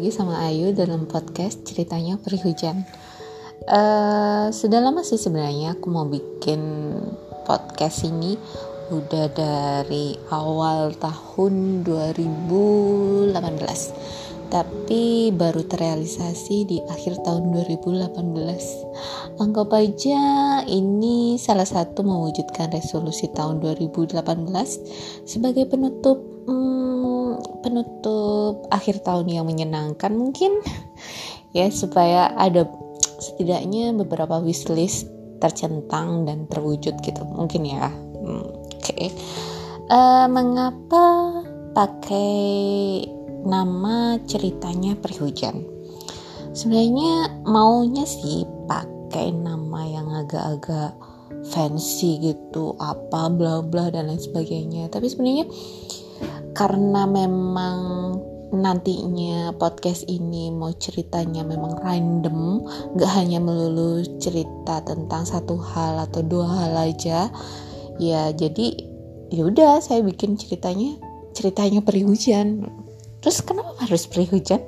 lagi sama Ayu dalam podcast ceritanya peri hujan. Uh, sudah lama sih sebenarnya aku mau bikin podcast ini. Udah dari awal tahun 2018 tapi baru terrealisasi di akhir tahun 2018 anggap aja ini salah satu mewujudkan resolusi tahun 2018 sebagai penutup hmm, penutup akhir tahun yang menyenangkan mungkin. Ya supaya ada setidaknya beberapa wishlist tercentang dan terwujud gitu. Mungkin ya. Hmm, oke. Okay. uh, eh, mengapa pakai nama ceritanya Perihujan sebenarnya maunya sih pakai nama yang agak-agak fancy gitu apa bla bla dan lain sebagainya. Tapi sebenarnya karena memang nantinya podcast ini mau ceritanya memang random gak hanya melulu cerita tentang satu hal atau dua hal aja. Ya jadi ya udah saya bikin ceritanya ceritanya peri hujan terus kenapa harus peri hujan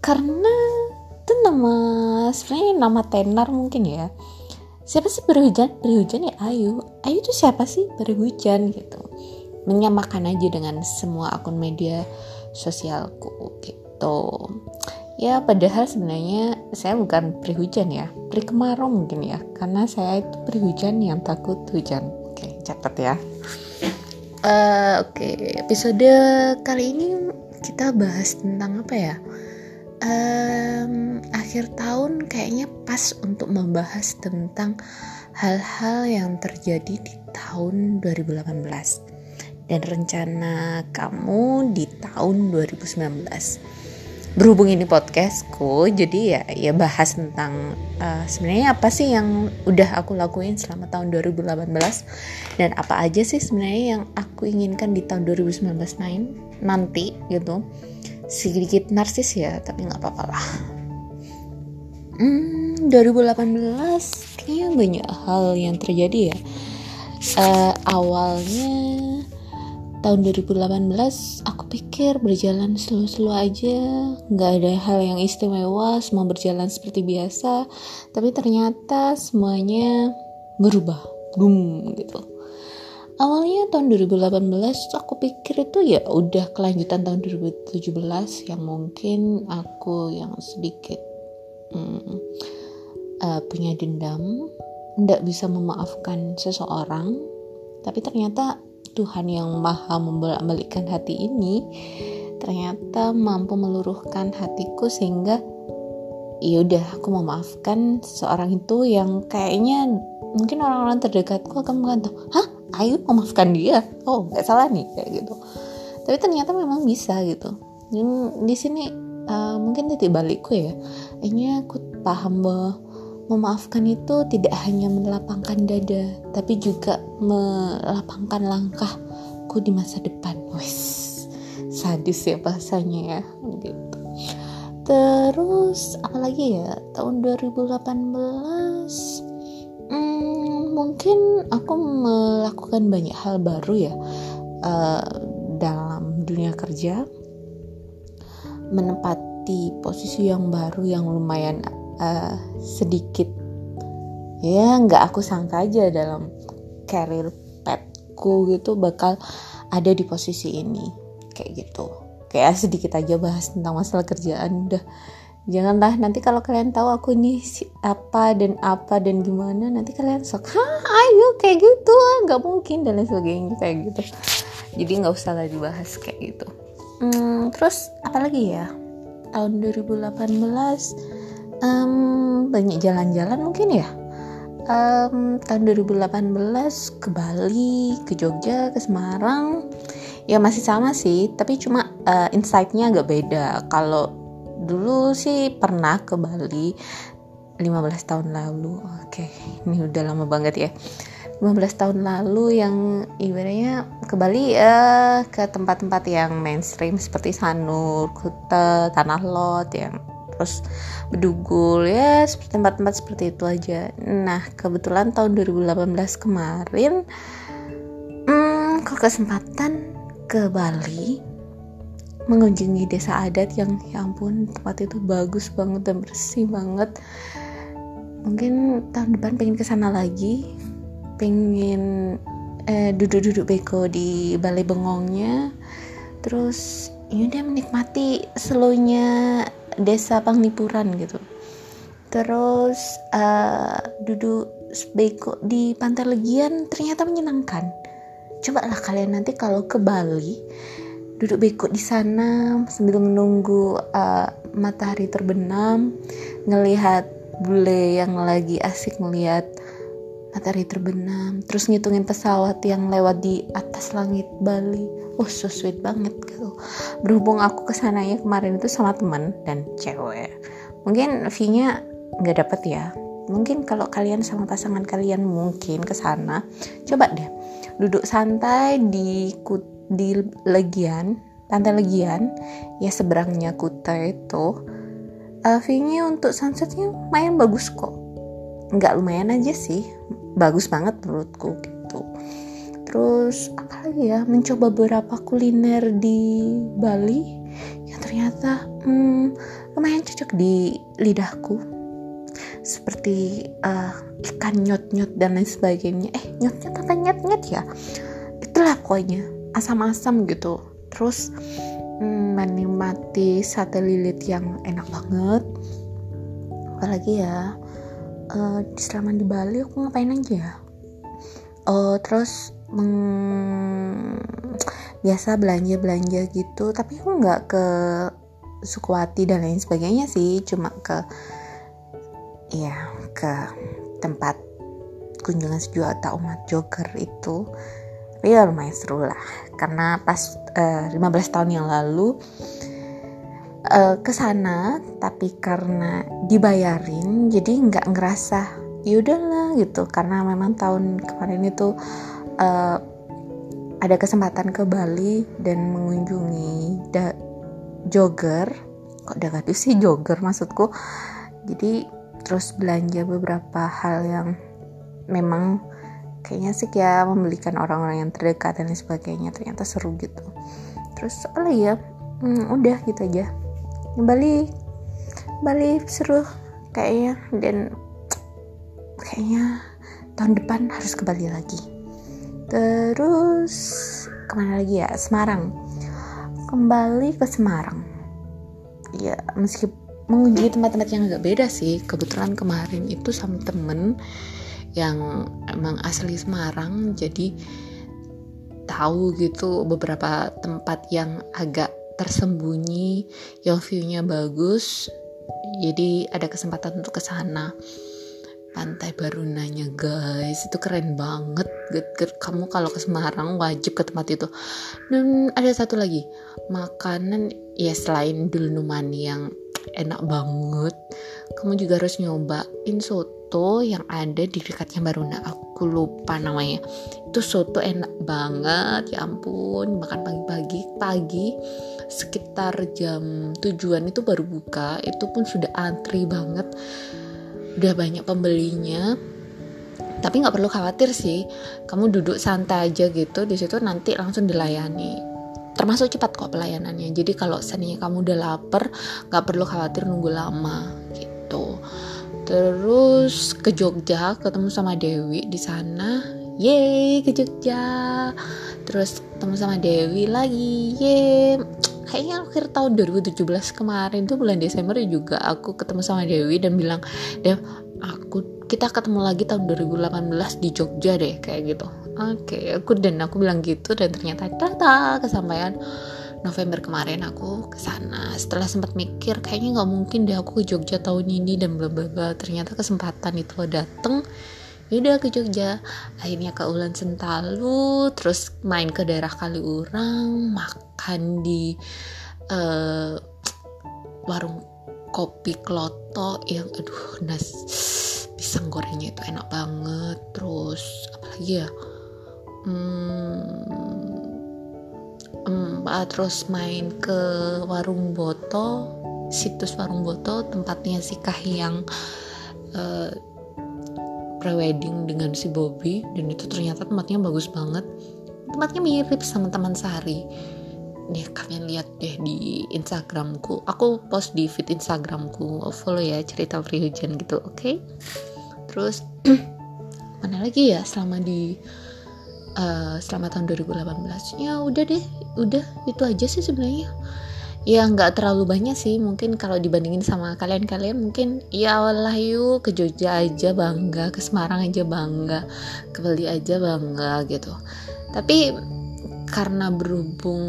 karena itu nama sebenarnya nama tenar mungkin ya. Siapa sih peri hujan peri hujan ya Ayu. Ayu tuh siapa sih? Peri hujan gitu menyamakan aja dengan semua akun media sosialku gitu. Ya padahal sebenarnya saya bukan peri hujan ya peri kemarau mungkin ya karena saya itu peri hujan yang takut hujan. Oke catat ya. Uh, oke episode kali ini kita bahas tentang apa ya? Um, akhir tahun kayaknya pas untuk membahas tentang hal-hal yang terjadi di tahun 2018 dan rencana kamu di tahun 2019 berhubung ini podcastku jadi ya ya bahas tentang uh, sebenarnya apa sih yang udah aku lakuin selama tahun 2018 dan apa aja sih sebenarnya yang aku inginkan di tahun 2019 main nanti gitu. Sedikit narsis ya tapi nggak apa-apa lah. Hmm, 2018 kayaknya banyak hal yang terjadi ya. Uh, awalnya tahun 2018 aku pikir berjalan slow-slow aja. Nggak ada hal yang istimewa semua berjalan seperti biasa. Tapi ternyata semuanya berubah. Boom gitu. Awalnya tahun 2018 aku pikir itu ya udah kelanjutan tahun 2017 yang mungkin aku yang sedikit hmm, uh, punya dendam. Tidak bisa memaafkan seseorang. Tapi ternyata Tuhan yang maha membolak-balikkan hati ini ternyata mampu meluruhkan hatiku sehingga ya udah aku memaafkan seorang itu yang kayaknya mungkin orang-orang terdekatku akan mengatakan hah? Ayo memaafkan dia? Oh nggak salah nih kayak gitu. Tapi ternyata memang bisa gitu. Dan di sini uh, mungkin titik balikku ya. Akhirnya aku paham bahwa memaafkan itu tidak hanya melapangkan dada, tapi juga melapangkan langkahku di masa depan. Wes, sadis ya bahasanya ya, gitu. Terus apalagi ya tahun 2018 hmm, mungkin aku melakukan banyak hal baru ya uh, dalam dunia kerja menempati posisi yang baru yang lumayan uh, sedikit. Ya nggak aku sangka aja dalam karir petku gitu bakal ada di posisi ini. Kayak gitu. Kayak sedikit aja bahas tentang masalah kerjaan udah. Janganlah nanti kalau kalian tahu aku ini apa dan apa dan gimana nanti kalian sok hah ayo kayak gitu. Nggak mungkin dan lain sebagainya kayak gitu. Jadi nggak usah lah dibahas kayak gitu. Hmm, terus apalagi ya? Tahun 2018 um, banyak jalan-jalan mungkin ya? Um, tahun 2018 ke Bali ke Jogja ke Semarang. Ya masih sama sih tapi cuma uh, insightnya agak beda. Kalau dulu sih pernah ke Bali 15 tahun lalu. Oke ini udah lama banget ya. 15 tahun lalu yang ibaratnya ke Bali uh, ke tempat-tempat yang mainstream seperti Sanur, Kuta, Tanah Lot yang terus bedugul ya tempat-tempat seperti itu aja. Nah kebetulan tahun 2018 kemarin hmm, kesempatan ke Bali mengunjungi desa adat yang ya ampun tempat itu bagus banget dan bersih banget. Mungkin tahun depan pengen ke sana lagi pengen eh, duduk-duduk beko di balai bengongnya. Terus ini dia menikmati slownya desa Panglipuran gitu. Terus uh, duduk beko di pantai Legian ternyata menyenangkan. Cobalah kalian nanti kalau ke Bali duduk beko di sana sambil menunggu uh, matahari terbenam ngelihat bule yang lagi asik ngelihat matahari terbenam terus ngitungin pesawat yang lewat di atas langit Bali. Oh so sweet banget gitu berhubung aku ke sananya kemarin itu sama teman dan cewek. Mungkin view-nya nggak dapet ya. Mungkin kalau kalian sama pasangan kalian mungkin ke sana coba deh duduk santai di di Legian pantai Legian. Ya seberangnya Kuta itu. Uh, view-nya untuk sunsetnya lumayan bagus kok. Nggak lumayan aja sih bagus banget menurutku gitu. Terus apa lagi ya mencoba beberapa kuliner di Bali yang ternyata hmm, lumayan cocok di lidahku. Seperti uh, ikan nyot-nyot dan lain sebagainya. Eh nyot-nyot apa nyet-nyet ya? Itulah pokoknya asam-asam gitu. Terus hmm, menikmati sate lilit yang enak banget. Apalagi ya uh, selama di Bali aku ngapain aja ya? Oh terus meng... biasa belanja belanja gitu. Tapi aku nggak ke Sukwati dan lain sebagainya sih. Cuma ke ya ke tempat kunjungan sejuta umat jogger itu. Tapi ya lumayan seru lah. Karena pas uh, eh, 15 tahun yang lalu uh, ke sana tapi karena dibayarin jadi nggak ngerasa yaudahlah gitu. Karena memang tahun kemarin itu uh, ada kesempatan ke Bali dan mengunjungi da jogger. Kok gak sih jogger maksudku? Jadi terus belanja beberapa hal yang memang kayaknya sih ya membelikan orang-orang yang terdekat dan sebagainya ternyata seru gitu. Terus apa ya hmm, udah gitu aja Bali. Bali seru kayaknya. Dan kayaknya tahun depan harus ke Bali lagi. Terus ke mana lagi ya? Semarang. Kembali ke Semarang. Ya meski mengunjungi tempat-tempat yang agak beda sih. Kebetulan kemarin itu sama temen yang emang asli Semarang jadi tahu gitu beberapa tempat yang agak tersembunyi yang viewnya bagus jadi ada kesempatan untuk ke sana. Pantai Barunanya guys itu keren banget. Kamu kalau ke Semarang wajib ke tempat itu. Dan ada satu lagi makanan ya selain dulu numani yang enak banget kamu juga harus nyobain soto yang ada di dekatnya Baruna. Aku lupa namanya. Itu soto enak banget ya ampun makan pagi-pagi pagi sekitar jam tujuan itu baru buka itu pun sudah antri banget. Udah banyak pembelinya. Tapi nggak perlu khawatir sih kamu duduk santai aja gitu di situ nanti langsung dilayani. Termasuk cepat kok pelayanannya. Jadi kalau seandainya kamu udah lapar nggak perlu khawatir nunggu lama gitu. Terus ke Jogja ketemu sama Dewi di sana. Yeay ke Jogja. Terus ketemu sama Dewi lagi. Yeay kayaknya akhir tahun 2017 kemarin tuh bulan Desember juga aku ketemu sama Dewi dan bilang Dev aku kita ketemu lagi tahun 2018 di Jogja deh kayak gitu. Oke okay, aku dan aku bilang gitu dan ternyata ternyata kesampaian November kemarin aku ke sana. Setelah sempat mikir kayaknya nggak mungkin deh aku ke Jogja tahun ini dan bla bla bla. Ternyata kesempatan itu dateng. Udah ke Jogja. Akhirnya ke Ulan Sentalu terus main ke daerah Kaliurang makan di uh, warung kopi kloto yang aduh nas pisang gorengnya itu enak banget. Terus apalagi ya? Hmm, terus main ke warung boto situs warung boto tempatnya si kahiyang uh, prewedding dengan si Bobby. Dan itu ternyata tempatnya bagus banget. Tempatnya mirip sama teman Sari nih kalian lihat deh di Instagramku. Aku post di feed Instagramku. Follow ya cerita free hujan gitu oke? Okay? terus mana lagi ya? Selama di uh, selama tahun 2018 ya udah deh. Udah itu aja sih sebenarnya. Ya nggak terlalu banyak sih. Mungkin kalau dibandingin sama kalian-kalian mungkin ya Allah yuk ke Jogja aja bangga ke Semarang aja bangga ke Bali aja bangga gitu. Tapi karena berhubung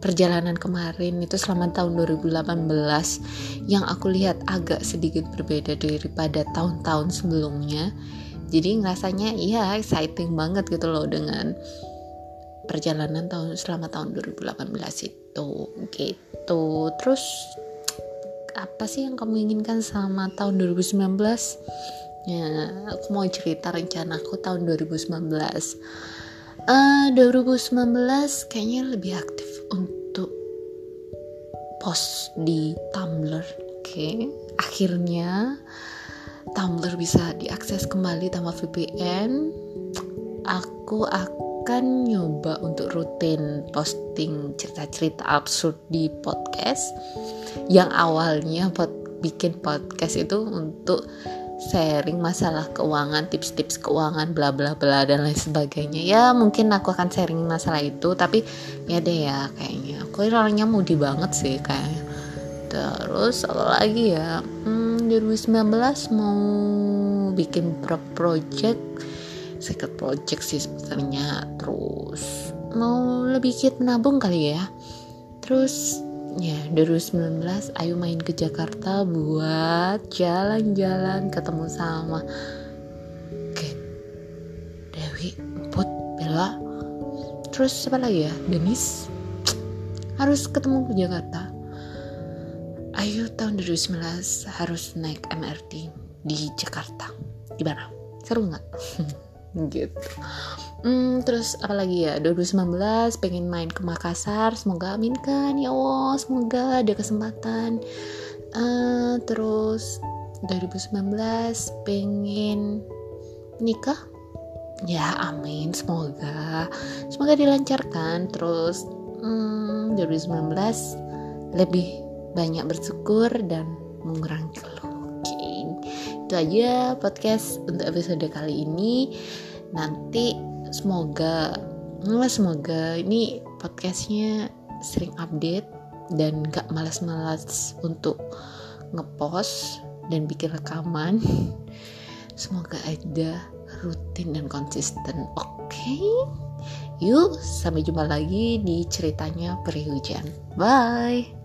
perjalanan kemarin itu selama tahun 2018 yang aku lihat agak sedikit berbeda daripada tahun-tahun sebelumnya. Jadi ngerasanya ya exciting banget gitu loh dengan perjalanan tahun selama tahun 2018 itu. Gitu. Terus apa sih yang kamu inginkan sama tahun 2019 ya aku mau cerita rencana aku tahun 2019 uh, 2019 kayaknya lebih aktif untuk post di Tumblr oke okay. akhirnya Tumblr bisa diakses kembali tanpa VPN aku akan akan nyoba untuk rutin posting cerita-cerita absurd di podcast yang awalnya pot bikin podcast itu untuk sharing masalah keuangan, tips-tips keuangan, bla bla bla dan lain sebagainya. Ya mungkin aku akan sharing masalah itu, tapi ya deh ya kayaknya aku orangnya mudi banget sih kayaknya. Terus apa lagi ya? Hmm, 2019 mau bikin pro project secret project sih sebenarnya terus mau lebih giat menabung kali ya terus ya 2019 ayo main ke Jakarta buat jalan-jalan ketemu sama oke Dewi Put Bella. Terus siapa lagi ya? Denis. Harus ketemu ke Jakarta. Ayo tahun 2019 harus naik MRT di Jakarta. Gimana? Seru nggak? Gitu hmm, terus apalagi ya? 2019 pengen main ke Makassar. Semoga aminkan ya Allah. Semoga ada kesempatan. Uh, terus 2019 pengen nikah. Ya amin. Semoga. Semoga dilancarkan. Terus hmm, 2019 lebih banyak bersyukur dan mengurangi keluh itu aja podcast untuk episode kali ini. Nanti semoga semoga ini podcastnya sering update dan gak malas-malas untuk ngepost dan bikin rekaman. Semoga aja rutin dan konsisten oke? Okay? yuk sampai jumpa lagi di ceritanya peri hujan bye